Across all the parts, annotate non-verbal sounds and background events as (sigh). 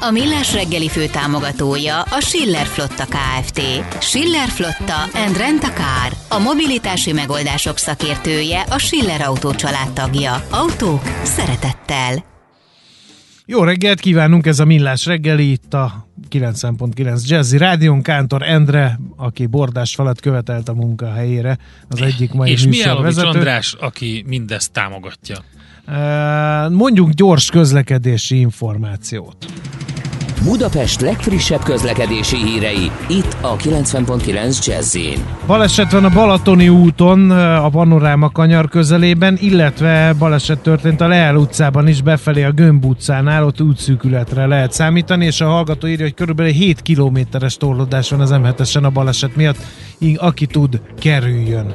A Millás reggeli fő támogatója a Schiller Flotta KFT. Schiller Flotta and Rent a Car. A mobilitási megoldások szakértője a Schiller Autó tagja. Autók szeretettel. Jó reggelt kívánunk, ez a Millás reggeli, itt a 9.9 Jazzy Rádion Kántor Endre, aki bordás falat követelt a munkahelyére, az egyik mai És mi András, aki mindezt támogatja? Mondjunk gyors közlekedési információt. Budapest legfrissebb közlekedési hírei, itt a 90.9 jazz Baleset van a Balatoni úton, a Panoráma kanyar közelében, illetve baleset történt a Leál utcában is, befelé a Gömb utcánál, ott útszűkületre lehet számítani, és a hallgató írja, hogy körülbelül 7 kilométeres torlódás van az m a baleset miatt, így aki tud, kerüljön.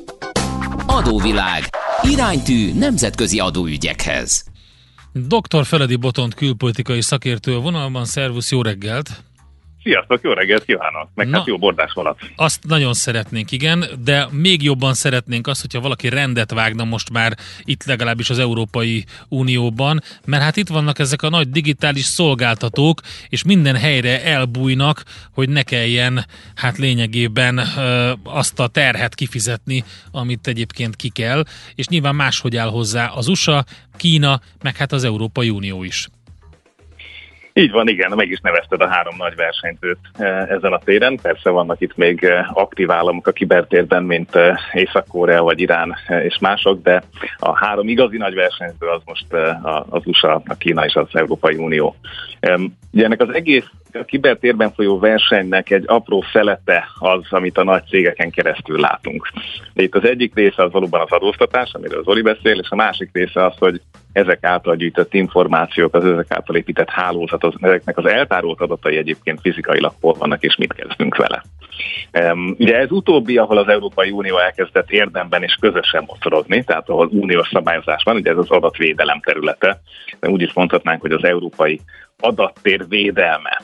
Adóvilág. Iránytű nemzetközi adóügyekhez. Dr. Feledi Botont külpolitikai szakértő a vonalban. Szervusz, jó reggelt! Sziasztok, jó reggelt kívánok! Meg Na, hát jó bordás alatt. Azt nagyon szeretnénk, igen, de még jobban szeretnénk azt, hogyha valaki rendet vágna most már itt legalábbis az Európai Unióban, mert hát itt vannak ezek a nagy digitális szolgáltatók, és minden helyre elbújnak, hogy ne kelljen hát lényegében ö, azt a terhet kifizetni, amit egyébként ki kell, és nyilván máshogy áll hozzá az USA, Kína, meg hát az Európai Unió is. Így van, igen, meg is nevezted a három nagy versenyzőt eh, ezen a téren. Persze vannak itt még eh, aktív államok a kibertérben, mint eh, Észak-Korea vagy Irán és mások, de a három igazi nagy versenyző az most az USA, a Kína és az Európai Unió. Ugye ennek az egész a kibertérben folyó versenynek egy apró felete az, amit a nagy cégeken keresztül látunk. De itt az egyik része az valóban az adóztatás, amiről Zoli beszél, és a másik része az, hogy ezek által gyűjtött információk, az ezek által épített hálózat, az, ezeknek az eltárolt adatai egyébként fizikailag hol vannak, és mit kezdünk vele. Um, ugye ez utóbbi, ahol az Európai Unió elkezdett érdemben és közösen mocorogni, tehát ahol uniós szabályozás van, ugye ez az adatvédelem területe, de úgy is mondhatnánk, hogy az európai adattér védelme.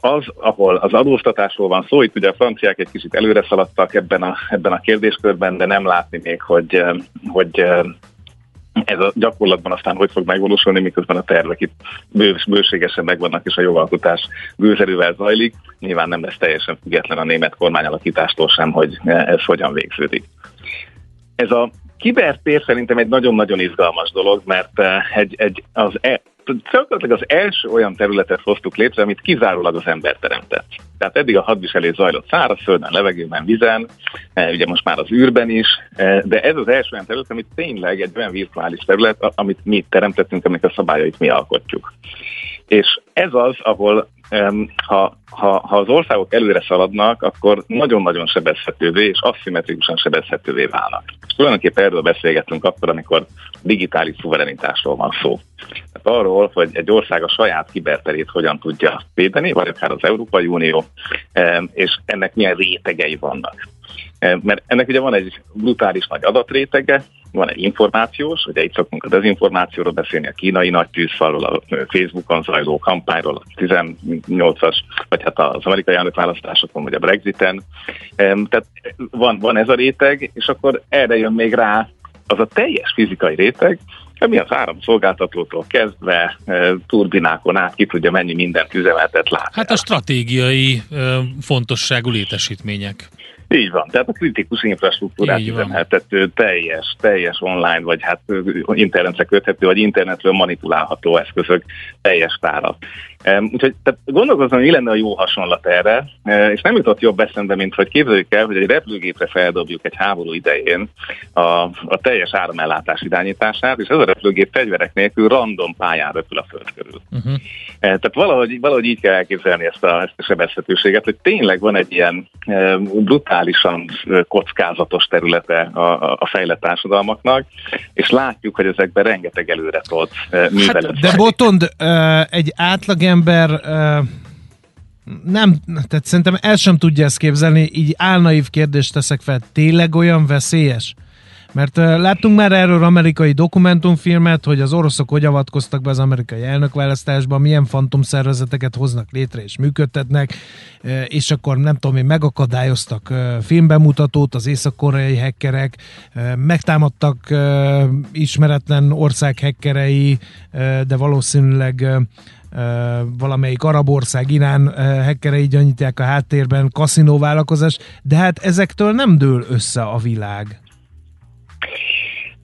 Az, ahol az adóztatásról van szó, itt ugye a franciák egy kicsit előre szaladtak ebben a, ebben a kérdéskörben, de nem látni még, hogy, hogy ez a gyakorlatban aztán hogy fog megvalósulni, miközben a tervek itt bős, bőségesen megvannak, és a jogalkotás bőzerővel zajlik. Nyilván nem lesz teljesen független a német kormányalakítástól sem, hogy ez hogyan végződik. Ez a kibertér szerintem egy nagyon-nagyon izgalmas dolog, mert eh, egy, egy, az e, gyakorlatilag az első olyan területet hoztuk létre, amit kizárólag az ember teremtett. Tehát eddig a hadviselés zajlott szárazföldön, levegőben, vizen, eh, ugye most már az űrben is, eh, de ez az első olyan terület, amit tényleg egy olyan virtuális terület, amit mi teremtettünk, aminek a szabályait mi alkotjuk. És ez az, ahol ha, ha, ha az országok előre szaladnak, akkor nagyon-nagyon sebezhetővé és aszimmetrikusan sebezhetővé válnak. Tulajdonképpen erről beszélgetünk akkor, amikor digitális szuverenitásról van szó. Tehát arról, hogy egy ország a saját kiberterét hogyan tudja védeni, vagy akár az Európai Unió, és ennek milyen rétegei vannak. Mert ennek ugye van egy brutális nagy adatrétege, van egy információs, ugye itt szoktunk a dezinformációról beszélni, a kínai nagy tűzfalról, a Facebookon zajló kampányról, a 18-as, vagy hát az amerikai választásokon, vagy a Brexiten. Tehát van, van ez a réteg, és akkor erre jön még rá az a teljes fizikai réteg, ami az áramszolgáltatótól kezdve turbinákon át ki tudja mennyi mindent üzemeltet lát. Hát a stratégiai fontosságú létesítmények. Így van, tehát a kritikus infrastruktúrát üzemeltető, teljes, teljes online, vagy hát internetre köthető, vagy internetről manipulálható eszközök teljes tára. Úgyhogy tehát gondolkozom, hogy mi lenne a jó hasonlat erre, és nem jutott jobb eszembe, mint hogy képzeljük el, hogy egy repülőgépre feldobjuk egy háború idején a, a teljes áramellátás irányítását, és ez a repülőgép fegyverek nélkül random pályán repül a föld körül. Uh-huh. Tehát valahogy, valahogy így kell elképzelni ezt a, ezt a sebezhetőséget, hogy tényleg van egy ilyen brutálisan kockázatos területe a, a fejlett társadalmaknak, és látjuk, hogy ezekben rengeteg előre tolt művelet. Hát, de Botond, egy átlagember nem, tehát szerintem el sem tudja ezt képzelni, így álnaív kérdést teszek fel, tényleg olyan veszélyes? Mert láttunk már erről amerikai dokumentumfilmet, hogy az oroszok hogy avatkoztak be az amerikai elnökválasztásba, milyen fantomszervezeteket hoznak létre és működtetnek, és akkor nem tudom én, megakadályoztak filmbemutatót az észak-koreai hekkerek, megtámadtak ismeretlen ország hekkerei, de valószínűleg valamelyik arab ország, Irán hekkerei gyanítják a háttérben, kaszinóvállalkozás, de hát ezektől nem dől össze a világ.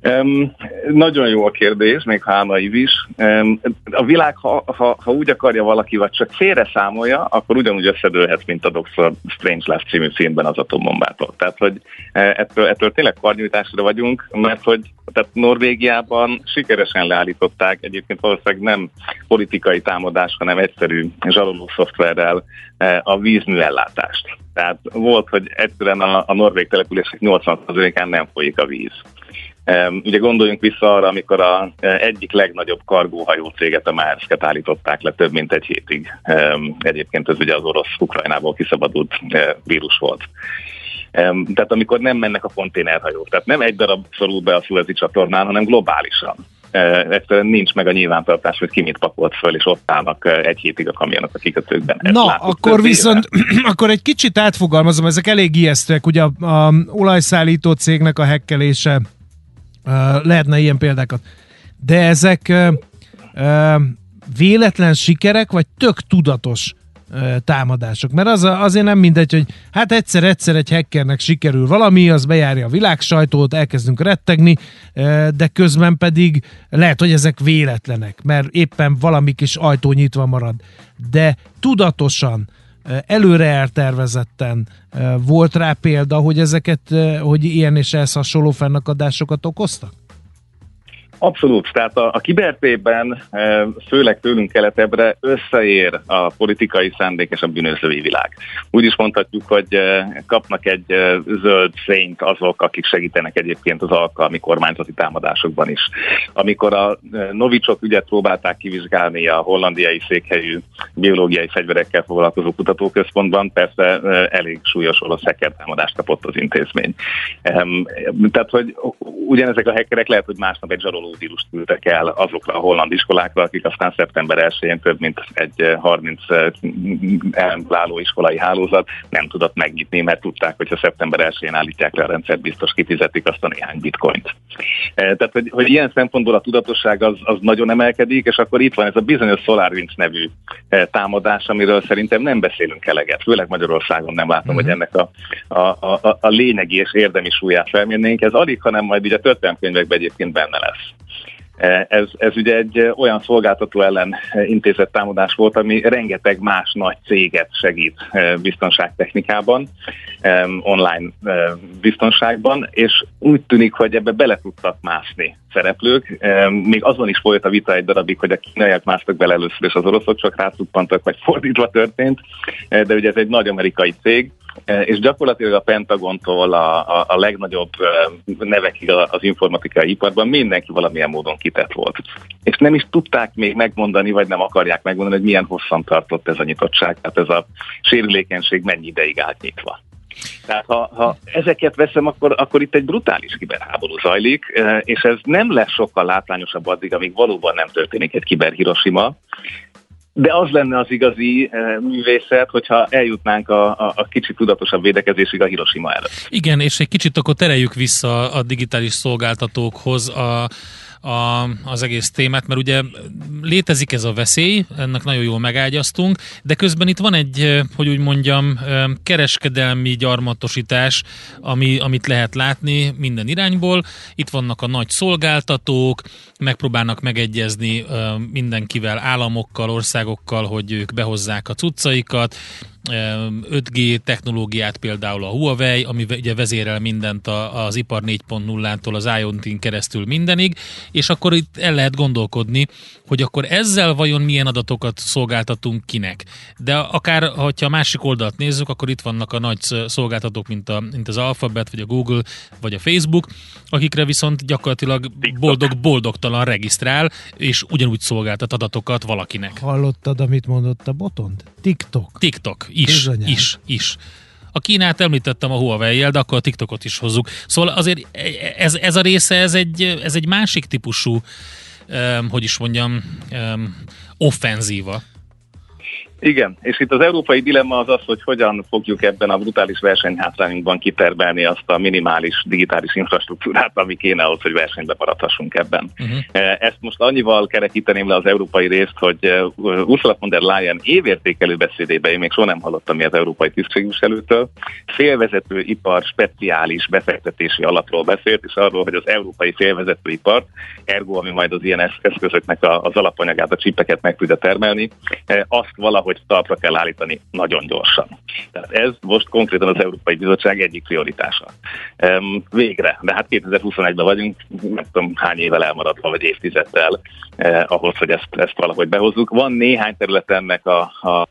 Um, nagyon jó a kérdés, még ha is. Um, a világ, ha, ha, ha úgy akarja valaki, vagy csak félre számolja, akkor ugyanúgy összedőlhet, mint a Dr. Strange Last című filmben az atombombától. Tehát, hogy ettől, ettől tényleg karnyújtásra vagyunk, mert hogy tehát Norvégiában sikeresen leállították, egyébként valószínűleg nem politikai támadás, hanem egyszerű zsaroló szoftverrel a vízműellátást. Tehát volt, hogy egyszerűen a, a norvég települések 80%-án nem folyik a víz. Ugye gondoljunk vissza arra, amikor a e, egyik legnagyobb kargóhajó céget, a Maersket állították le több mint egy hétig. Egyébként ez ugye az orosz Ukrajnából kiszabadult e, vírus volt. Tehát amikor nem mennek a konténerhajók, tehát nem egy darab szorul be a Suezi csatornán, hanem globálisan. E, egyszerűen nincs meg a nyilvántartás, hogy ki mit pakolt föl, és ott állnak egy hétig a kamionok a kikötőkben. Na, akkor viszont, (clears throat) akkor egy kicsit átfogalmazom, ezek elég ijesztőek, ugye a, a olajszállító cégnek a hekkelése lehetne ilyen példákat. De ezek véletlen sikerek, vagy tök tudatos támadások. Mert az azért nem mindegy, hogy hát egyszer-egyszer egy hackernek sikerül valami, az bejárja a világ sajtót, elkezdünk rettegni, de közben pedig lehet, hogy ezek véletlenek, mert éppen valami kis ajtó nyitva marad. De tudatosan előre eltervezetten volt rá példa, hogy ezeket, hogy ilyen és ehhez hasonló fennakadásokat okoztak? Abszolút, tehát a, a kibertében, e, főleg tőlünk keletebbre összeér a politikai szándék és a bűnözői világ. Úgy is mondhatjuk, hogy e, kapnak egy e, zöld fényt azok, akik segítenek egyébként az alkalmi kormányzati támadásokban is. Amikor a Novicsok ügyet próbálták kivizsgálni a hollandiai székhelyű biológiai fegyverekkel foglalkozó kutatóközpontban, persze elég súlyos hacker támadást kapott az intézmény. Tehát, hogy ugyanezek a hackerek lehet, hogy másnap egy zsaroló vírust küldtek el azokra a holland iskolákra, akik aztán szeptember 1-én több mint egy 30 álló iskolai hálózat nem tudott megnyitni, mert tudták, hogy ha szeptember 1-én állítják le a rendszert, biztos kifizetik azt a néhány bitcoint. Tehát, hogy, hogy ilyen szempontból a tudatosság az, az nagyon emelkedik, és akkor itt van ez a bizonyos SolarWinds nevű támadás, amiről szerintem nem beszélünk eleget, főleg Magyarországon nem látom, uh-huh. hogy ennek a, a, a, a lényegi és érdemi súlyát felmérnénk. Ez alig, hanem majd így a történelmkönyvekben egyébként benne lesz. Ez, ez ugye egy olyan szolgáltató ellen intézett támadás volt, ami rengeteg más nagy céget segít biztonságtechnikában, online biztonságban, és úgy tűnik, hogy ebbe bele tudtak mászni szereplők. Még azon is folyt a vita egy darabig, hogy a kínaiak másztak bele először, és az oroszok csak rácuppantak, vagy fordítva történt, de ugye ez egy nagy amerikai cég, és gyakorlatilag a Pentagontól a, a, a legnagyobb nevekig az informatikai iparban mindenki valamilyen módon kitett volt. És nem is tudták még megmondani, vagy nem akarják megmondani, hogy milyen hosszan tartott ez a nyitottság, tehát ez a sérülékenység mennyi ideig állt nyitva. Tehát ha, ha ezeket veszem, akkor, akkor itt egy brutális kiberháború zajlik, és ez nem lesz sokkal látványosabb addig, amíg valóban nem történik egy kiber Hiroshima, de az lenne az igazi e, művészet, hogyha eljutnánk a, a, a kicsit tudatosabb védekezésig a Hiroshima előtt. Igen, és egy kicsit akkor tereljük vissza a digitális szolgáltatókhoz. A, a, az egész témát, mert ugye létezik ez a veszély, ennek nagyon jól megágyaztunk, de közben itt van egy, hogy úgy mondjam, kereskedelmi gyarmatosítás, ami, amit lehet látni minden irányból. Itt vannak a nagy szolgáltatók, megpróbálnak megegyezni mindenkivel, államokkal, országokkal, hogy ők behozzák a cuccaikat, 5G technológiát például a Huawei, ami ugye vezérel mindent az ipar 4.0-tól az IoT-n keresztül mindenig, és akkor itt el lehet gondolkodni, hogy akkor ezzel vajon milyen adatokat szolgáltatunk kinek. De akár, ha a másik oldalt nézzük, akkor itt vannak a nagy szolgáltatók, mint, a, mint az Alphabet, vagy a Google, vagy a Facebook, akikre viszont gyakorlatilag boldog-boldogtalan regisztrál, és ugyanúgy szolgáltat adatokat valakinek. Hallottad, amit mondott a botond? TikTok. TikTok, is, Bizonyán. is, is. A Kínát említettem a huawei de akkor a TikTokot is hozzuk. Szóval azért ez, ez a része, ez egy, ez egy másik típusú, um, hogy is mondjam, um, offenzíva. Igen, és itt az európai dilemma az az, hogy hogyan fogjuk ebben a brutális versenyhátrányunkban kitermelni azt a minimális digitális infrastruktúrát, ami kéne ahhoz, hogy versenybe maradhassunk ebben. Uh-huh. Ezt most annyival kerekíteném le az európai részt, hogy eh, Ursula von der Leyen évértékelő beszédében, én még soha nem hallottam mi az európai tisztségviselőtől, félvezető ipar speciális befektetési alapról beszélt, és arról, hogy az európai félvezető ipar, ergo, ami majd az ilyen eszközöknek az alapanyagát, a csipeket meg tudja termelni, eh, azt valahogy hogy talpra kell állítani nagyon gyorsan. Tehát ez most konkrétan az Európai Bizottság egyik prioritása. Végre, de hát 2021-ben vagyunk, nem tudom hány évvel elmaradva, vagy évtizeddel eh, ahhoz, hogy ezt, ezt valahogy behozzuk. Van néhány terület ennek a, a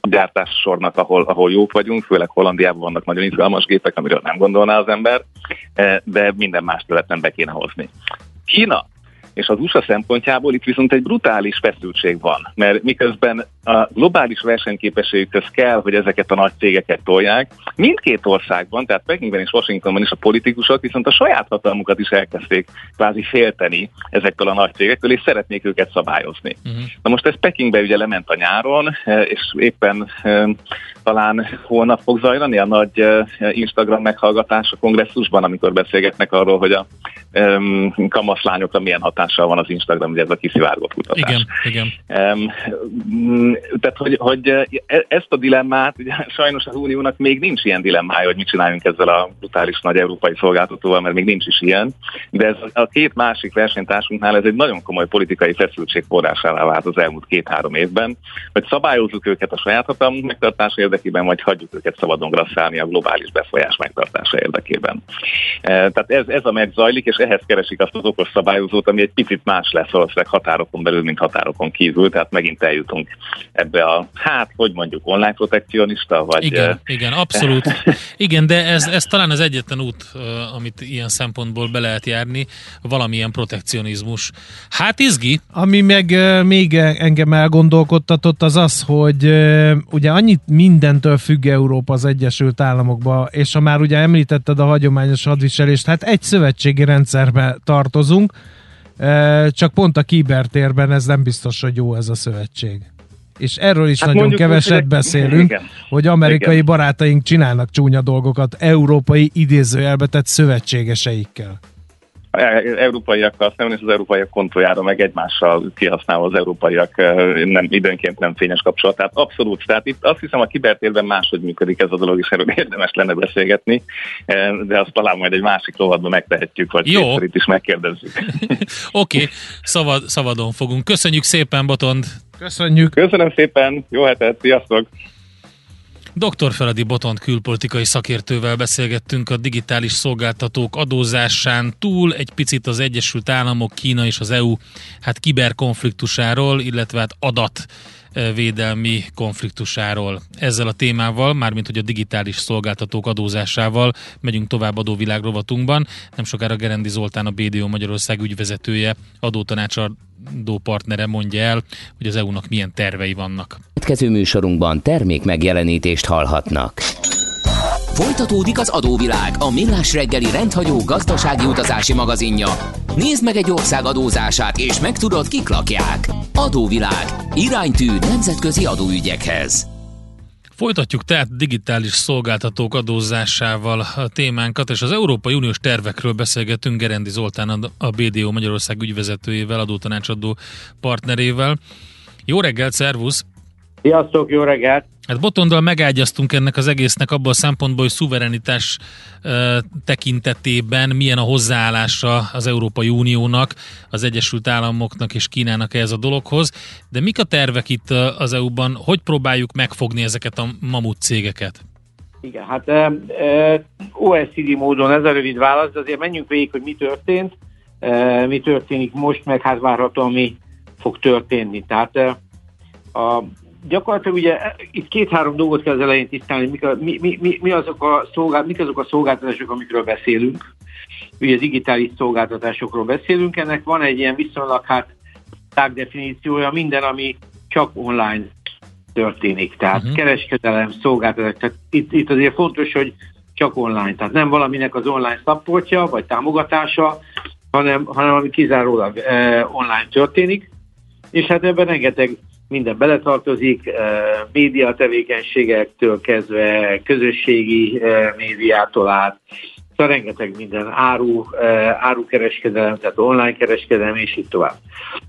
gyártássornak, ahol, ahol jók vagyunk, főleg Hollandiában vannak nagyon izgalmas gépek, amiről nem gondolná az ember, eh, de minden más területen be kéne hozni. Kína és az USA szempontjából itt viszont egy brutális feszültség van, mert miközben a globális versenyképességükhöz kell, hogy ezeket a nagy cégeket tolják, mindkét országban, tehát Pekingben és Washingtonban is a politikusok viszont a saját hatalmukat is elkezdték kvázi félteni ezektől a nagy cégektől, és szeretnék őket szabályozni. Uh-huh. Na most ez Pekingbe ugye lement a nyáron, és éppen talán holnap fog zajlani a nagy Instagram meghallgatás a kongresszusban, amikor beszélgetnek arról, hogy a kamaszlányokra milyen hatással van az Instagram, ugye ez a kiszivárgott kutatás. Igen, igen. Um, tehát, hogy, hogy e, ezt a dilemmát, ugye (laughs) sajnos az Uniónak még nincs ilyen dilemmája, hogy mit csináljunk ezzel a brutális nagy európai szolgáltatóval, mert még nincs is ilyen, de ez a két másik versenytársunknál ez egy nagyon komoly politikai feszültség forrásává vált az elmúlt két-három évben, hogy szabályozzuk őket a saját hatalmunk megtartása érdekében, vagy hagyjuk őket szabadon grasszálni a globális befolyás megtartása érdekében. E, tehát ez, ez a megzajlik, és ehhez keresik azt az okos szabályozót, ami egy picit más lesz valószínűleg határokon belül, mint határokon kívül, tehát megint eljutunk ebbe a, hát, hogy mondjuk online protekcionista, vagy... Igen, igen, abszolút. (laughs) Igen, de ez, ez talán az egyetlen út, amit ilyen szempontból be lehet járni, valamilyen protekcionizmus. Hát izgi. Ami meg még engem elgondolkodtatott, az az, hogy ugye annyit mindentől függ Európa az Egyesült Államokba, és ha már ugye említetted a hagyományos hadviselést, hát egy szövetségi rendszerbe tartozunk, csak pont a kibertérben ez nem biztos, hogy jó ez a szövetség. És erről is hát nagyon keveset úgy, beszélünk, igen. hogy amerikai igen. barátaink csinálnak csúnya dolgokat európai idézőjelbe tett szövetségeseikkel európaiakkal szemben, és az európaiak kontójára meg egymással kihasználva az európaiak nem, időnként nem fényes kapcsolat. Tehát abszolút. Tehát itt azt hiszem a kibertérben máshogy működik ez a dolog, és erről érdemes lenne beszélgetni, de azt talán majd egy másik rovatban megtehetjük, vagy Jó. itt is megkérdezzük. (laughs) Oké, okay. Szavad, szabadon fogunk. Köszönjük szépen, Botond! Köszönjük! Köszönöm szépen, jó hetet, sziasztok! Dr. Feledi Botont külpolitikai szakértővel beszélgettünk a digitális szolgáltatók adózásán túl, egy picit az Egyesült Államok, Kína és az EU hát kiberkonfliktusáról, illetve hát adat védelmi konfliktusáról. Ezzel a témával, mármint hogy a digitális szolgáltatók adózásával megyünk tovább adóvilág rovatunkban. Nem sokára Gerendi Zoltán, a BDO Magyarország ügyvezetője, adótanácsadó partnere mondja el, hogy az EU-nak milyen tervei vannak. Következő műsorunkban termék megjelenítést hallhatnak. Folytatódik az adóvilág, a millás reggeli rendhagyó gazdasági utazási magazinja. Nézd meg egy ország adózását, és megtudod, kik lakják. Adóvilág. Iránytű nemzetközi adóügyekhez. Folytatjuk tehát digitális szolgáltatók adózásával a témánkat, és az Európai Uniós tervekről beszélgetünk Gerendi Zoltán, a BDO Magyarország ügyvezetőjével, adótanácsadó partnerével. Jó reggelt, szervusz! Sziasztok, jó reggelt! Hát botondal megágyaztunk ennek az egésznek abban a szempontból, hogy szuverenitás e, tekintetében milyen a hozzáállása az Európai Uniónak, az Egyesült Államoknak és Kínának ehhez a dologhoz. De mik a tervek itt az EU-ban? Hogy próbáljuk megfogni ezeket a mamut cégeket? Igen, hát e, e, OECD módon ez a rövid válasz, de azért menjünk végig, hogy mi történt, e, mi történik most, meg hát várhatóan mi fog történni. Tehát e, a gyakorlatilag ugye itt két-három dolgot kell az elején tisztálni, mik, a, mi, mi, mi, mi azok a szolgál, mik azok a szolgáltatások, amikről beszélünk. Ugye a digitális szolgáltatásokról beszélünk, ennek van egy ilyen viszonylag hát tág definíciója, minden, ami csak online történik. Tehát uh-huh. kereskedelem, szolgáltatás. Tehát itt, itt azért fontos, hogy csak online. Tehát nem valaminek az online szapportja, vagy támogatása, hanem, hanem ami kizárólag eh, online történik. És hát ebben rengeteg minden beletartozik, eh, média tevékenységektől kezdve, közösségi eh, médiától át, szóval rengeteg minden áru, eh, árukereskedelem, tehát online kereskedelem, és így tovább.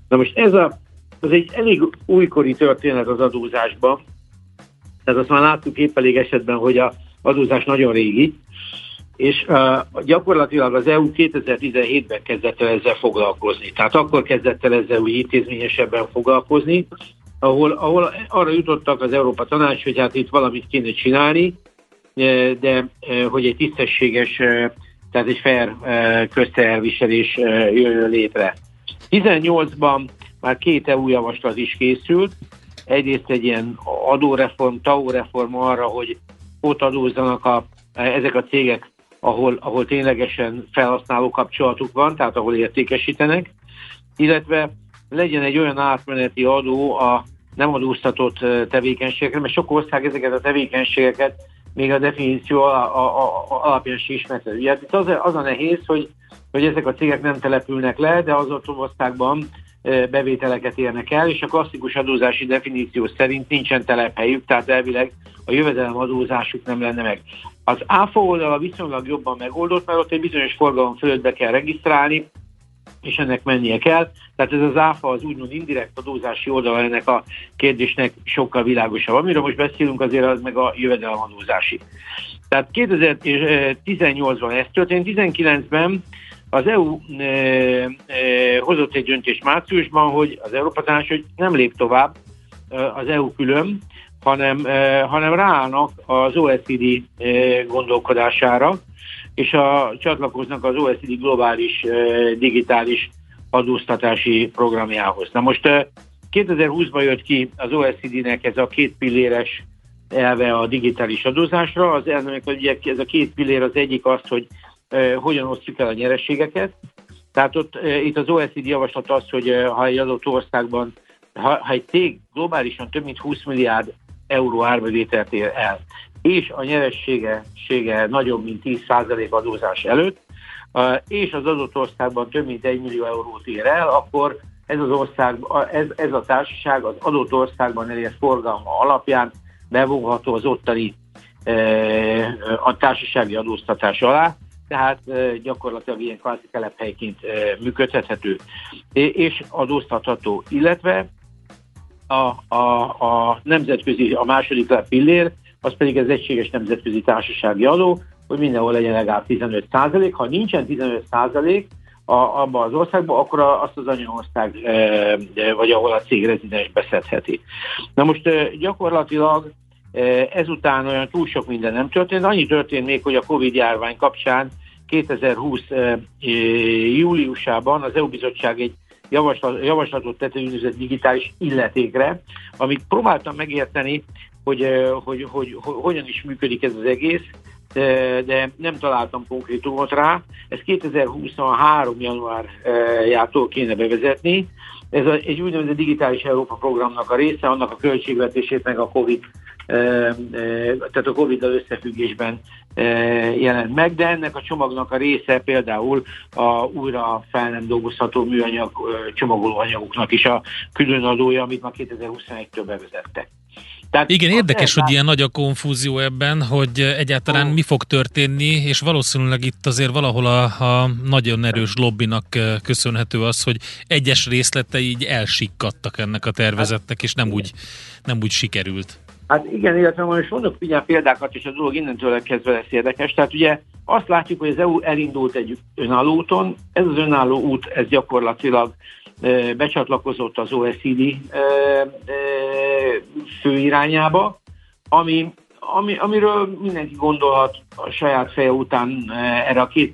Na most ez a, az egy elég újkori történet az adózásban, tehát azt már láttuk épp elég esetben, hogy a adózás nagyon régi, és uh, gyakorlatilag az EU 2017-ben kezdett el ezzel foglalkozni. Tehát akkor kezdett el ezzel úgy intézményesebben foglalkozni, ahol, ahol arra jutottak az Európa Tanács, hogy hát itt valamit kéne csinálni, e, de e, hogy egy tisztességes, e, tehát egy fair közteelviselés jöjjön létre. 18-ban már két EU javaslat is készült, egyrészt egy ilyen adóreform, TAO reform arra, hogy ott adózzanak a, ezek a cégek, ahol, ahol ténylegesen felhasználó kapcsolatuk van, tehát ahol értékesítenek, illetve legyen egy olyan átmeneti adó a nem adóztatott tevékenységekre, mert sok ország ezeket a tevékenységeket még a definíció alapján is ismerte. Ugye hát itt az, az a nehéz, hogy, hogy ezek a cégek nem települnek le, de az ott országban bevételeket érnek el, és a klasszikus adózási definíció szerint nincsen telephelyük, tehát elvileg a jövedelem adózásuk nem lenne meg. Az ÁFA oldala viszonylag jobban megoldott, mert ott egy bizonyos forgalom fölött be kell regisztrálni, és ennek mennie kell. Tehát ez az áfa az úgymond indirekt adózási oldala ennek a kérdésnek sokkal világosabb. Amiről most beszélünk azért az meg a jövedelemadózási. Tehát 2018-ban ez történt, 19-ben az EU e, e, hozott egy döntést márciusban, hogy az Európa Tanács hogy nem lép tovább e, az EU külön, hanem, e, hanem ráállnak az OECD e, gondolkodására, és a, csatlakoznak az OECD globális digitális adóztatási programjához. Na most 2020-ban jött ki az OECD-nek ez a két pilléres elve a digitális adózásra. Az elnök, hogy ugye ez a két pillér az egyik az, hogy hogyan osztjuk el a nyerességeket. Tehát ott itt az OECD javaslat az, hogy ha egy adott országban, ha, ha egy cég globálisan több mint 20 milliárd euró árbevételt ér el, és a nyeressége nagyobb, mint 10% adózás előtt, és az adott országban több mint 1 millió eurót ér el, akkor ez az ország, ez, ez a társaság az adott országban elért forgalma alapján bevonható az ottani a társasági adóztatás alá, tehát gyakorlatilag ilyen kvázi telephelyként működhethető. És adóztatható, illetve a, a, a nemzetközi, a második pillér, az pedig az egységes nemzetközi társasági adó, hogy mindenhol legyen legalább 15 százalék. Ha nincsen 15 százalék abban az országban, akkor azt az anyaország, vagy ahol a cég rezidens beszedheti. Na most gyakorlatilag ezután olyan túl sok minden nem történt. Annyi történt még, hogy a Covid járvány kapcsán 2020 júliusában az EU bizottság egy javaslat, javaslatot tett egy digitális illetékre, amit próbáltam megérteni, hogy, hogy, hogy, hogy hogyan is működik ez az egész, de, de nem találtam konkrétumot rá. Ez 2023. januárjától kéne bevezetni. Ez a, egy úgynevezett digitális Európa programnak a része, annak a költségvetését meg a COVID, tehát a Covid-dal összefüggésben jelent meg, de ennek a csomagnak a része például a újra fel nem dolgozható műanyag csomagoló anyagoknak is a különadója, amit már 2021-től bevezettek. Tehát Igen, érdekes, hogy ilyen nagy a konfúzió ebben, hogy egyáltalán mi fog történni, és valószínűleg itt azért valahol a, a nagyon erős lobbinak köszönhető az, hogy egyes részletei így elsikkadtak ennek a tervezetnek, és nem úgy, nem úgy sikerült. Hát igen, illetve most mondok ugye példákat, és a dolog innentől kezdve lesz érdekes. Tehát ugye azt látjuk, hogy az EU elindult egy önálló úton, ez az önálló út, ez gyakorlatilag becsatlakozott az OECD főirányába, ami, ami, amiről mindenki gondolhat a saját feje után erre a két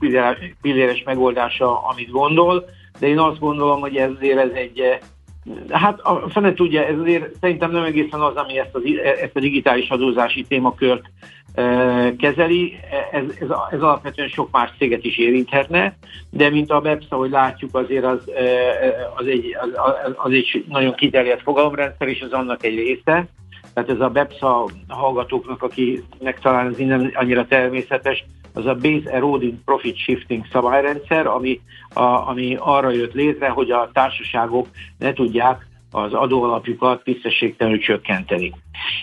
pilléres megoldása, amit gondol, de én azt gondolom, hogy ezért ez egy Hát a fene tudja, ez azért szerintem nem egészen az, ami ezt, az, ezt a digitális adózási témakört e, kezeli. Ez, ez, ez alapvetően sok más céget is érinthetne, de mint a BEPS, ahogy látjuk, azért az, az, egy, az, az egy nagyon kiterjedt fogalomrendszer, és az annak egy része. Tehát ez a BEPS a hallgatóknak, akinek talán ez innen annyira természetes, az a Base Eroding Profit Shifting szabályrendszer, ami, a, ami arra jött létre, hogy a társaságok ne tudják az adóalapjukat tisztességtelenül csökkenteni.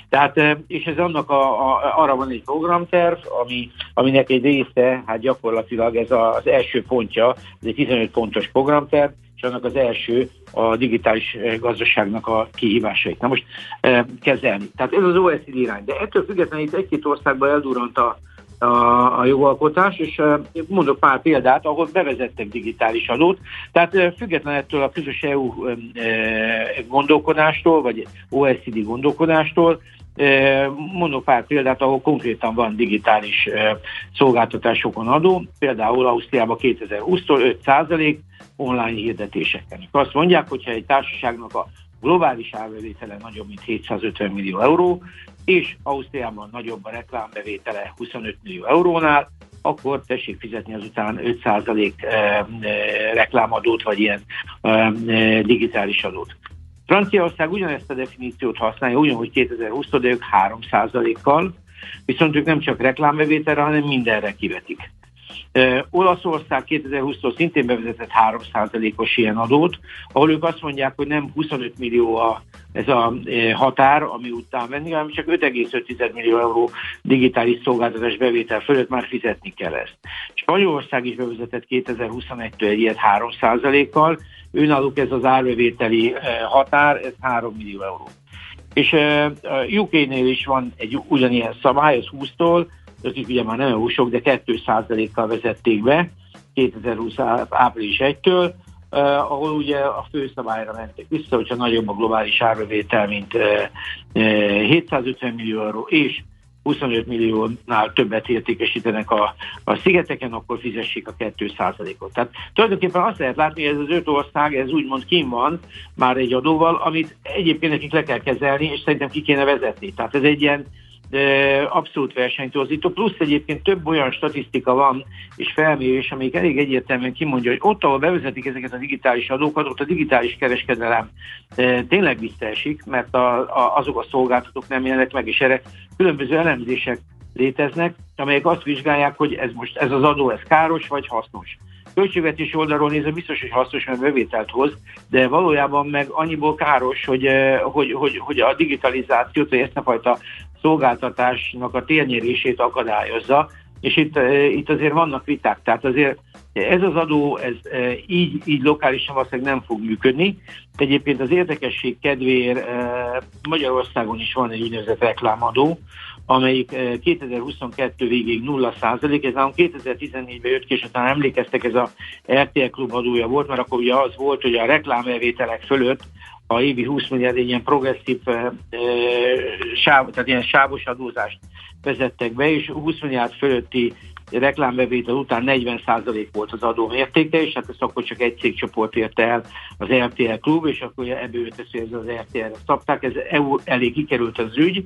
Tehát, és ez annak a, a, arra van egy programterv, ami, aminek egy része, hát gyakorlatilag ez az első pontja, ez egy 15 pontos programterv, és annak az első a digitális gazdaságnak a kihívásait. Na most e, kezelni. Tehát ez az OECD irány. De ettől függetlenül itt egy-két országban eldurrant a, a, a jogalkotás, és mondok pár példát, ahol bevezettek digitális adót. Tehát független ettől a közös EU gondolkodástól, vagy OECD gondolkodástól, Mondok pár példát, ahol konkrétan van digitális szolgáltatásokon adó, például Ausztriában 2020-tól 5% online hirdetéseken. Azt mondják, hogyha egy társaságnak a globális árbevétele nagyobb, mint 750 millió euró, és Ausztriában nagyobb a reklámbevétele 25 millió eurónál, akkor tessék fizetni azután 5% reklámadót, vagy ilyen digitális adót. Franciaország ugyanezt a definíciót használja, ugyanúgy 2020 de ők 3%-kal, viszont ők nem csak reklámbevételre, hanem mindenre kivetik. Olaszország 2020-tól szintén bevezetett 3%-os ilyen adót, ahol ők azt mondják, hogy nem 25 millió a, ez a határ, ami után venni, hanem csak 5,5 millió euró digitális szolgáltatás bevétel fölött már fizetni kell ezt. Spanyolország is bevezetett 2021-től egy ilyet 3%-kal, őnáluk ez az árbevételi határ, ez 3 millió euró. És a UK-nél is van egy ugyanilyen szabály, ez 20-tól, akik ugye már nem sok, de 2%-kal vezették be 2020 április 1-től, Uh, ahol ugye a főszabályra mentek vissza, hogyha nagyobb a globális árbevétel, mint uh, 750 millió euró, és 25 milliónál többet értékesítenek a, a szigeteken, akkor fizessék a 2%-ot. Tehát tulajdonképpen azt lehet látni, hogy ez az öt ország, ez úgymond kim van már egy adóval, amit egyébként nekik le kell kezelni, és szerintem ki kéne vezetni. Tehát ez egy ilyen abszolút versenytorzító, plusz egyébként több olyan statisztika van és felmérés, amelyik elég egyértelműen kimondja, hogy ott, ahol bevezetik ezeket a digitális adókat, ott a digitális kereskedelem tényleg visszaesik, mert a, a, azok a szolgáltatók nem jelennek meg, és erre különböző elemzések léteznek, amelyek azt vizsgálják, hogy ez most ez az adó, ez káros vagy hasznos. Költségvetés oldalról nézve biztos, hogy hasznos, mert bevételt hoz, de valójában meg annyiból káros, hogy, hogy, hogy, hogy a digitalizációt, vagy ezt a fajta szolgáltatásnak a térnyerését akadályozza, és itt, eh, itt azért vannak viták, tehát azért ez az adó, ez eh, így, így lokálisan valószínűleg nem fog működni. Egyébként az érdekesség kedvéért eh, Magyarországon is van egy úgynevezett reklámadó, amelyik 2022 végéig 0 százalék, ez nálunk 2014-ben jött ki, és aztán emlékeztek, ez a RTL klub adója volt, mert akkor ugye az volt, hogy a reklámbevételek fölött a évi 20 milliárd egy ilyen progresszív e, sáv, tehát ilyen sávos adózást vezettek be, és 20 milliárd fölötti reklámbevétel után 40% volt az adó mértéke, és hát ezt akkor csak egy cégcsoport érte el az RTL klub, és akkor ebből jött ez az RTL-re szabták, ez EU elé kikerült az ügy,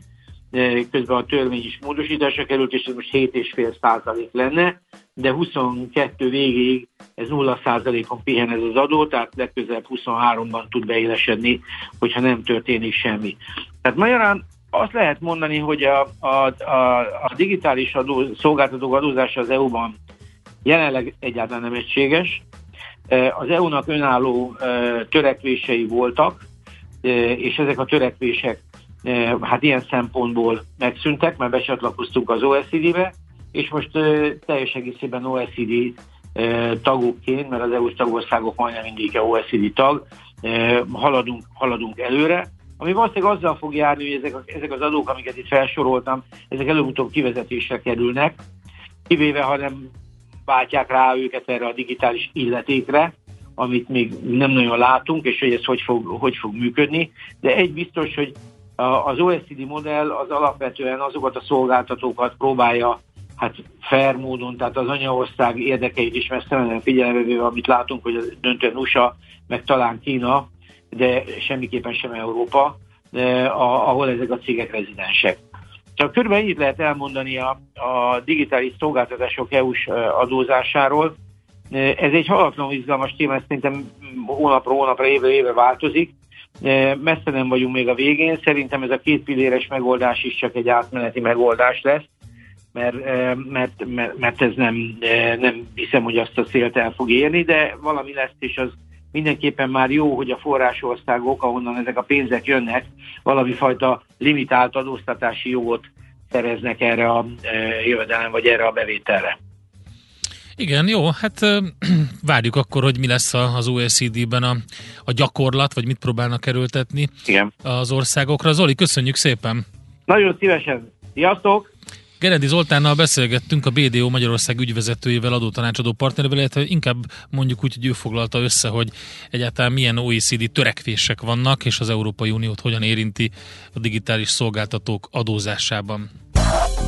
közben a törvény is módosításra került, és ez most 7,5 százalék lenne, de 22 végéig ez 0 százalékon pihen ez az adó, tehát legközelebb 23-ban tud beélesedni, hogyha nem történik semmi. Tehát magyarán azt lehet mondani, hogy a, a, a, a digitális adó, szolgáltatók adózása az EU-ban jelenleg egyáltalán nem egységes. Az EU-nak önálló törekvései voltak, és ezek a törekvések hát ilyen szempontból megszűntek, mert becsatlakoztunk az OECD-be, és most teljes egészében OECD tagokként, mert az EU-s tagországok majdnem mindig OECD tag, haladunk, haladunk előre, ami valószínűleg azzal fog járni, hogy ezek, ezek az adók, amiket itt felsoroltam, ezek előbb-utóbb kivezetésre kerülnek, kivéve, ha nem váltják rá őket erre a digitális illetékre, amit még nem nagyon látunk, és hogy ez hogy fog, hogy fog működni. De egy biztos, hogy az OECD modell az alapvetően azokat a szolgáltatókat próbálja hát fair módon, tehát az anyaország érdekeit is messze figyelembe véve, amit látunk, hogy az döntően USA, meg talán Kína, de semmiképpen sem Európa, de ahol ezek a cégek rezidensek. Csak körülbelül ennyit lehet elmondani a, a digitális szolgáltatások EU-s adózásáról. Ez egy halatlanul izgalmas téma, ez szerintem hónapra, hónapra, évre, évre változik. Messze nem vagyunk még a végén, szerintem ez a két pilléres megoldás is csak egy átmeneti megoldás lesz, mert, mert, mert, mert ez nem, nem hiszem, hogy azt a célt el fog érni, de valami lesz, és az mindenképpen már jó, hogy a forrásországok, ahonnan ezek a pénzek jönnek, valami fajta limitált adóztatási jogot szereznek erre a jövedelem, vagy erre a bevételre. Igen, jó, hát (clears throat) várjuk akkor, hogy mi lesz az OECD-ben a, a gyakorlat, vagy mit próbálnak erőltetni Igen. az országokra. Zoli, köszönjük szépen! Nagyon szívesen! Sziasztok! Gerendi Zoltánnal beszélgettünk a BDO Magyarország ügyvezetőjével, adótanácsadó partnerével, illetve inkább mondjuk úgy, hogy ő foglalta össze, hogy egyáltalán milyen OECD törekvések vannak, és az Európai Uniót hogyan érinti a digitális szolgáltatók adózásában.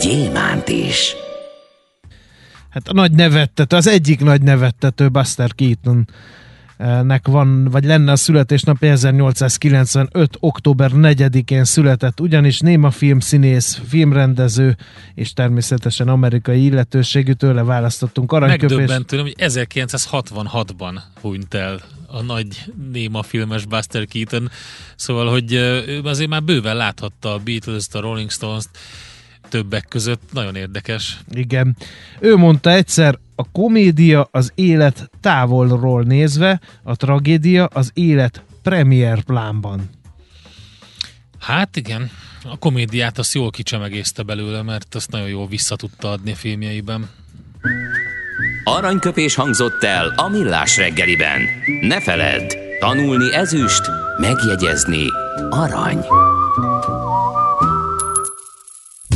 gyémánt is. Hát a nagy nevettető, az egyik nagy nevettető Buster Keaton nek van, vagy lenne a születésnap 1895. október 4-én született, ugyanis néma filmszínész, filmrendező és természetesen amerikai illetőségű tőle választottunk aranyköpés. Megdöbbentő, hogy 1966-ban hunyt el a nagy néma filmes Buster Keaton, szóval, hogy ő azért már bőven láthatta a Beatles-t, a Rolling Stones-t, többek között. Nagyon érdekes. Igen. Ő mondta egyszer, a komédia az élet távolról nézve, a tragédia az élet premier plánban. Hát igen, a komédiát azt jól kicsemegészte belőle, mert azt nagyon jól vissza tudta adni a filmjeiben. Aranyköpés hangzott el a millás reggeliben. Ne feledd, tanulni ezüst, megjegyezni arany.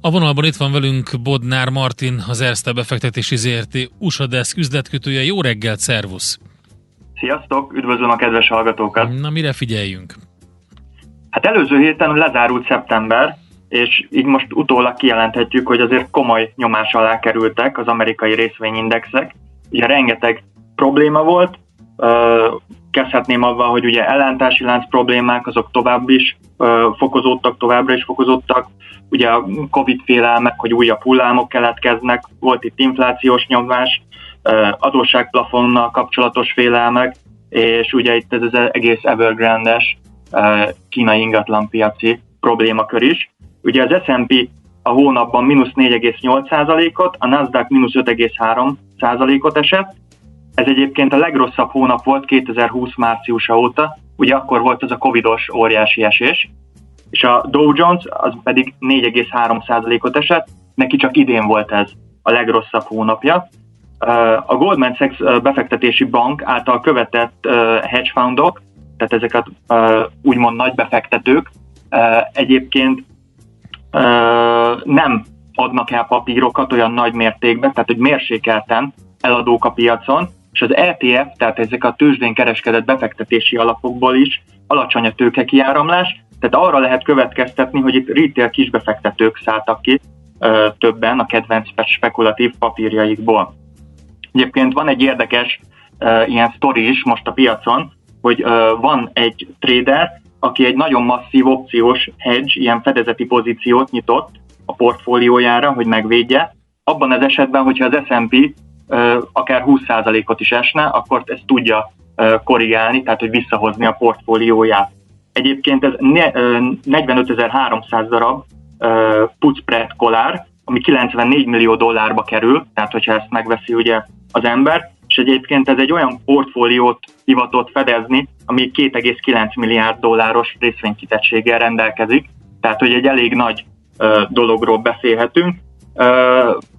A vonalban itt van velünk Bodnár Martin, az Erste befektetési ZRT USA Desk üzletkötője. Jó reggelt, szervusz! Sziasztok, üdvözlöm a kedves hallgatókat! Na, mire figyeljünk? Hát előző héten lezárult szeptember, és így most utólag kijelenthetjük, hogy azért komoly nyomás alá kerültek az amerikai részvényindexek. Ugye rengeteg probléma volt, kezdhetném avval, hogy ugye ellentási lánc problémák azok tovább is fokozódtak, továbbra is fokozódtak, ugye a Covid félelmek, hogy újabb hullámok keletkeznek, volt itt inflációs nyomás, adósságplafonnal kapcsolatos félelmek, és ugye itt ez az egész Evergrande-es kínai ingatlanpiaci problémakör is. Ugye az S&P a hónapban mínusz 4,8%-ot, a Nasdaq mínusz 5,3%-ot esett. Ez egyébként a legrosszabb hónap volt 2020 márciusa óta, ugye akkor volt az a covidos óriási esés, és a Dow Jones az pedig 4,3%-ot esett, neki csak idén volt ez a legrosszabb hónapja. A Goldman Sachs befektetési bank által követett hedge fundok, tehát ezeket úgymond nagy befektetők, egyébként nem adnak el papírokat olyan nagy mértékben, tehát hogy mérsékelten eladók a piacon, és az ETF, tehát ezek a tőzsdén kereskedett befektetési alapokból is alacsony a tőke kiáramlás, tehát arra lehet következtetni, hogy itt retail kisbefektetők szálltak ki ö, többen a kedvenc spekulatív papírjaikból. Egyébként van egy érdekes ö, ilyen sztori is most a piacon, hogy ö, van egy trader, aki egy nagyon masszív opciós hedge, ilyen fedezeti pozíciót nyitott a portfóliójára, hogy megvédje. Abban az esetben, hogyha az S&P akár 20%-ot is esne, akkor ezt tudja korrigálni, tehát hogy visszahozni a portfólióját. Egyébként ez 45.300 darab put spread kolár, ami 94 millió dollárba kerül, tehát hogyha ezt megveszi ugye az ember, és egyébként ez egy olyan portfóliót hivatott fedezni, ami 2,9 milliárd dolláros részvénykitettséggel rendelkezik, tehát hogy egy elég nagy dologról beszélhetünk.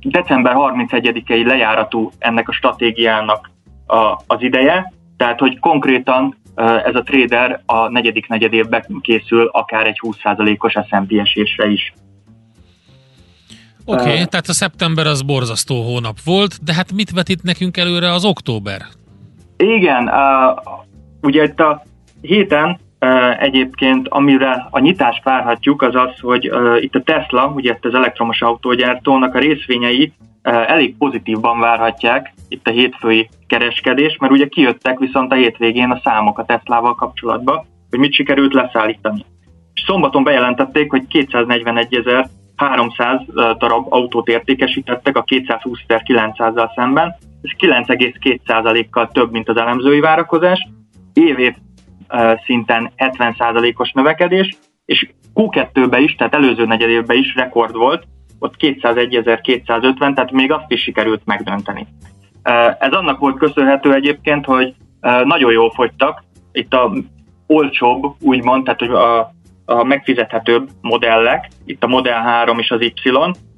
December 31-i lejáratú ennek a stratégiának a, az ideje, tehát hogy konkrétan ez a trader a negyedik negyedévben készül akár egy 20%-os S&P esésre is. Oké, okay, uh, tehát a szeptember az borzasztó hónap volt, de hát mit vetít nekünk előre az október? Igen, uh, ugye itt a héten Egyébként, amire a nyitást várhatjuk, az az, hogy itt a Tesla, ugye itt az elektromos autógyártónak a részvényei elég pozitívban várhatják itt a hétfői kereskedés, mert ugye kijöttek viszont a hétvégén a számok a Teslával kapcsolatban, hogy mit sikerült leszállítani. És szombaton bejelentették, hogy 241.300 darab autót értékesítettek a 220.900-zal szemben, ez 9,2%-kal több, mint az elemzői várakozás. Év, szinten 70%-os növekedés, és Q2-be is, tehát előző negyedévben is rekord volt, ott 201.250, tehát még azt is sikerült megdönteni. Ez annak volt köszönhető egyébként, hogy nagyon jól fogytak, itt a olcsóbb, úgymond, tehát hogy a, a megfizethetőbb modellek, itt a Model 3 és az Y,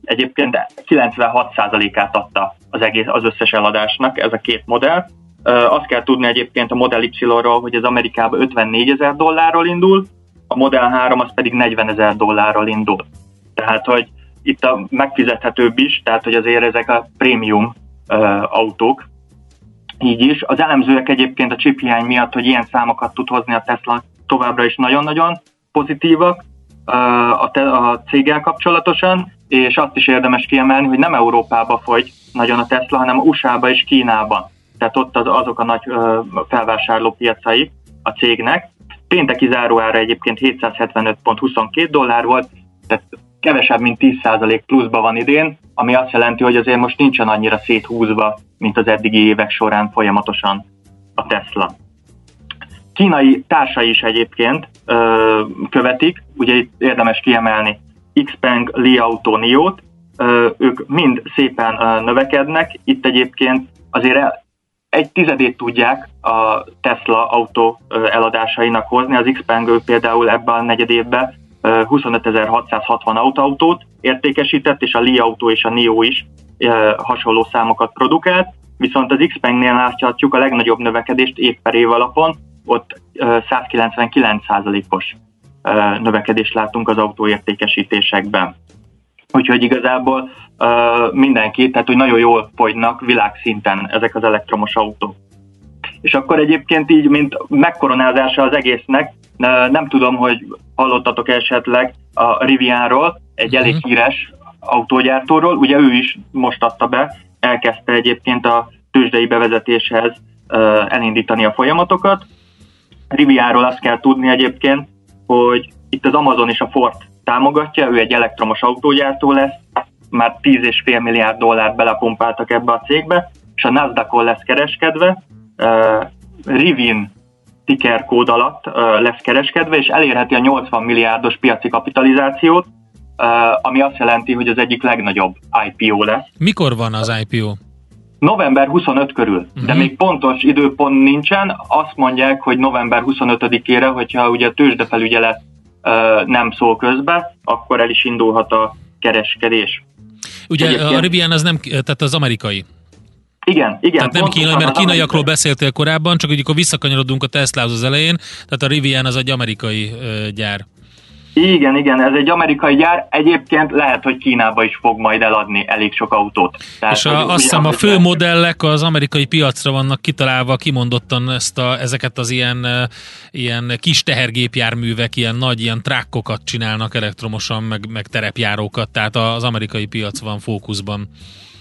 egyébként 96%-át adta az egész, az összes eladásnak ez a két modell, azt kell tudni egyébként a Model Y-ról, hogy az Amerikában 54 ezer dollárról indul, a Model 3 az pedig 40 ezer dollárral indul. Tehát, hogy itt a megfizethetőbb is, tehát, hogy azért ezek a prémium uh, autók. Így is. Az elemzőek egyébként a chip hiány miatt, hogy ilyen számokat tud hozni a Tesla, továbbra is nagyon-nagyon pozitívak uh, a, te- a céggel kapcsolatosan, és azt is érdemes kiemelni, hogy nem Európába fogy nagyon a Tesla, hanem USA-ba és Kínában tehát ott az, azok a nagy felvásárló piacai a cégnek. Pénteki záróára egyébként 775.22 dollár volt, tehát kevesebb, mint 10% pluszba van idén, ami azt jelenti, hogy azért most nincsen annyira széthúzva, mint az eddigi évek során folyamatosan a Tesla. Kínai társai is egyébként ö, követik, ugye itt érdemes kiemelni Xpeng, Li Auto, Nio-t, ö, ők mind szépen ö, növekednek, itt egyébként azért egy tizedét tudják a Tesla autó eladásainak hozni. Az Xpeng például ebben a negyed évben 25.660 autót értékesített, és a Li autó és a NIO is hasonló számokat produkált, viszont az Xpengnél láthatjuk a legnagyobb növekedést év per év alapon, ott 199%-os növekedést látunk az autóértékesítésekben. Úgyhogy igazából uh, mindenki, tehát hogy nagyon jól fogynak világszinten ezek az elektromos autók. És akkor egyébként így, mint megkoronázása az egésznek, nem tudom, hogy hallottatok esetleg a Rivianról, egy elég mhm. híres autógyártóról, ugye ő is most adta be, elkezdte egyébként a tőzsdei bevezetéshez elindítani a folyamatokat. Rivianról azt kell tudni egyébként, hogy itt az Amazon és a Ford támogatja, ő egy elektromos autógyártó lesz, már 10,5 milliárd dollárt belepumpáltak ebbe a cégbe, és a Nasdaqon lesz kereskedve, uh, Rivin ticker kód alatt uh, lesz kereskedve, és elérheti a 80 milliárdos piaci kapitalizációt, uh, ami azt jelenti, hogy az egyik legnagyobb IPO lesz. Mikor van az IPO? November 25 körül, uh-huh. de mhm. még pontos időpont nincsen. Azt mondják, hogy november 25-ére, hogyha ugye a tőzsdefelügyelet nem szól közbe, akkor el is indulhat a kereskedés. Ugye Egyébként... a Rivian az nem, tehát az amerikai. Igen, igen. Tehát nem kínai, mert kínaiakról beszéltél korábban, csak hogy akkor visszakanyarodunk a Tesla az elején, tehát a Rivian az egy amerikai gyár. Igen, igen, ez egy amerikai gyár. Egyébként lehet, hogy Kínába is fog majd eladni elég sok autót. Tehát, és a, azt hiszem a fő modellek az amerikai piacra vannak kitalálva, kimondottan ezt a, ezeket az ilyen, ilyen kis tehergépjárművek, ilyen nagy ilyen trákkokat csinálnak elektromosan, meg, meg terepjárókat, tehát az amerikai piac van fókuszban.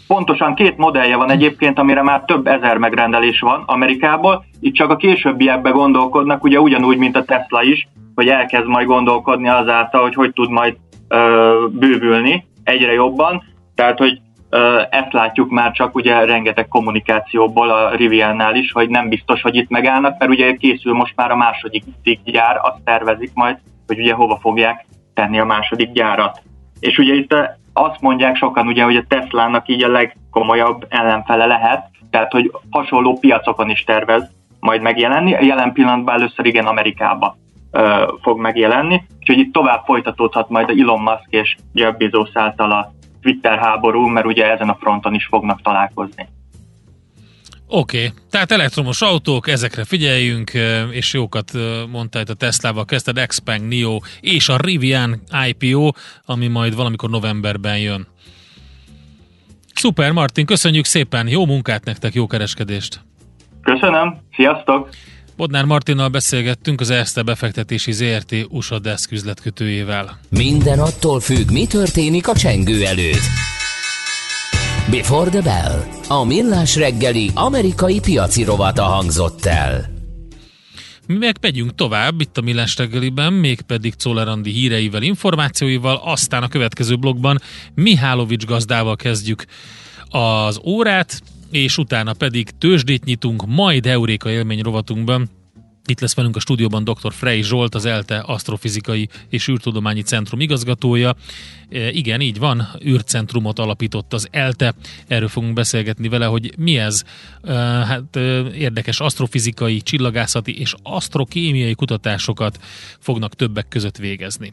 Pontosan két modellje van egyébként, amire már több ezer megrendelés van Amerikából. Itt csak a későbbiekbe gondolkodnak, ugye ugyanúgy, mint a Tesla is, hogy elkezd majd gondolkodni azáltal, hogy hogy tud majd ö, bővülni egyre jobban. Tehát, hogy ö, ezt látjuk már csak ugye rengeteg kommunikációból a Riviannál is, hogy nem biztos, hogy itt megállnak, mert ugye készül most már a második gyár, azt tervezik majd, hogy ugye hova fogják tenni a második gyárat. És ugye itt azt mondják sokan ugye, hogy a Teslának így a legkomolyabb ellenfele lehet, tehát hogy hasonló piacokon is tervez majd megjelenni. Jelen pillanatban először igen Amerikába fog megjelenni, úgyhogy itt tovább folytatódhat majd a Elon Musk és Jeff Bezos által a Twitter háború, mert ugye ezen a fronton is fognak találkozni. Oké, okay. tehát elektromos autók, ezekre figyeljünk, és jókat mondta itt a Tesla-val kezdted, Xpeng, NIO és a Rivian IPO, ami majd valamikor novemberben jön. Szuper, Martin, köszönjük szépen, jó munkát nektek, jó kereskedést! Köszönöm, sziasztok! Bodnár Martinnal beszélgettünk az Erste befektetési ZRT USA Desk üzletkötőjével. Minden attól függ, mi történik a csengő előtt. Before the Bell. A millás reggeli amerikai piaci rovata hangzott el. Mi meg megyünk tovább itt a Millás reggeliben, mégpedig Czoller híreivel, információival, aztán a következő blogban Mihálovics gazdával kezdjük az órát, és utána pedig tőzsdét nyitunk, majd Euréka élmény rovatunkban itt lesz velünk a stúdióban dr. Frey Zsolt, az ELTE Asztrofizikai és űrtudományi centrum igazgatója. E, igen, így van, űrcentrumot alapított az ELTE. Erről fogunk beszélgetni vele, hogy mi ez. E, hát e, érdekes asztrofizikai, csillagászati és asztrokémiai kutatásokat fognak többek között végezni.